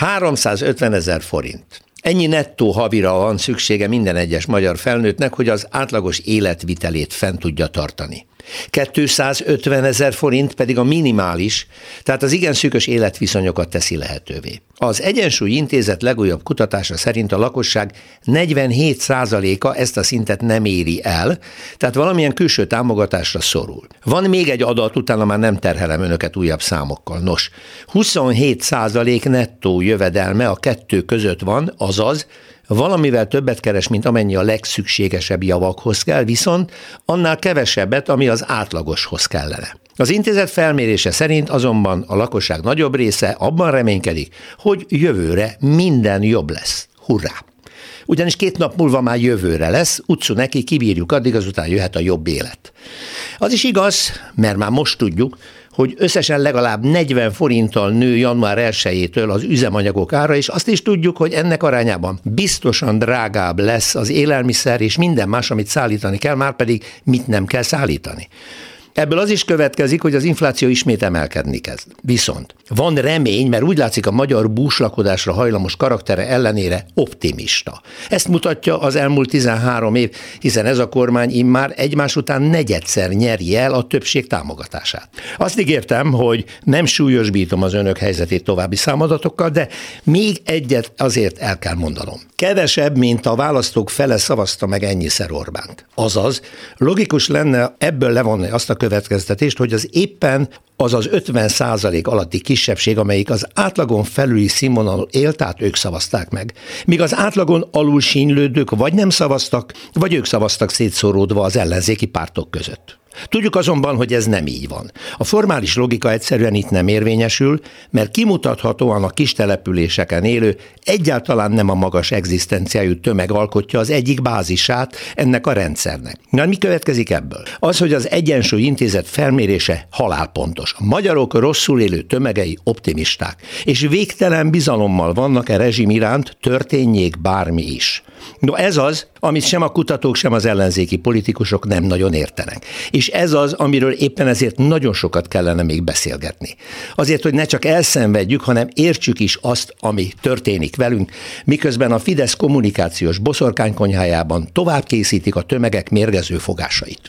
350 ezer forint. Ennyi nettó havira van szüksége minden egyes magyar felnőttnek, hogy az átlagos életvitelét fent tudja tartani. 250 ezer forint pedig a minimális, tehát az igen szűkös életviszonyokat teszi lehetővé. Az Egyensúly Intézet legújabb kutatása szerint a lakosság 47%-a ezt a szintet nem éri el, tehát valamilyen külső támogatásra szorul. Van még egy adat, utána már nem terhelem önöket újabb számokkal. Nos, 27% nettó jövedelme a kettő között van, azaz valamivel többet keres, mint amennyi a legszükségesebb javakhoz kell, viszont annál kevesebbet, ami az átlagoshoz kellene. Az intézet felmérése szerint azonban a lakosság nagyobb része abban reménykedik, hogy jövőre minden jobb lesz. Hurrá! Ugyanis két nap múlva már jövőre lesz, utcu neki, kibírjuk addig, azután jöhet a jobb élet. Az is igaz, mert már most tudjuk, hogy összesen legalább 40 forinttal nő január 1-től az üzemanyagok ára, és azt is tudjuk, hogy ennek arányában biztosan drágább lesz az élelmiszer és minden más, amit szállítani kell, már pedig mit nem kell szállítani. Ebből az is következik, hogy az infláció ismét emelkedni kezd. Viszont van remény, mert úgy látszik a magyar búslakodásra hajlamos karaktere ellenére optimista. Ezt mutatja az elmúlt 13 év, hiszen ez a kormány immár egymás után negyedszer nyeri el a többség támogatását. Azt ígértem, hogy nem súlyosbítom az önök helyzetét további számadatokkal, de még egyet azért el kell mondanom. Kevesebb, mint a választók fele szavazta meg ennyiszer Orbánt. Azaz, logikus lenne ebből levonni azt a következtetést, hogy az éppen az az 50 százalék alatti kisebbség, amelyik az átlagon felüli színvonalon él, tehát ők szavazták meg. Míg az átlagon alul sínylődők vagy nem szavaztak, vagy ők szavaztak szétszóródva az ellenzéki pártok között. Tudjuk azonban, hogy ez nem így van. A formális logika egyszerűen itt nem érvényesül, mert kimutathatóan a kis településeken élő egyáltalán nem a magas egzisztenciájú tömeg alkotja az egyik bázisát ennek a rendszernek. Na, mi következik ebből? Az, hogy az Egyensúly Intézet felmérése halálpontos. A magyarok rosszul élő tömegei optimisták, és végtelen bizalommal vannak e rezsim iránt, történjék bármi is. No ez az, amit sem a kutatók, sem az ellenzéki politikusok nem nagyon értenek. És ez az, amiről éppen ezért nagyon sokat kellene még beszélgetni. Azért, hogy ne csak elszenvedjük, hanem értsük is azt, ami történik velünk, miközben a Fidesz kommunikációs boszorkánykonyhájában tovább készítik a tömegek mérgező fogásait.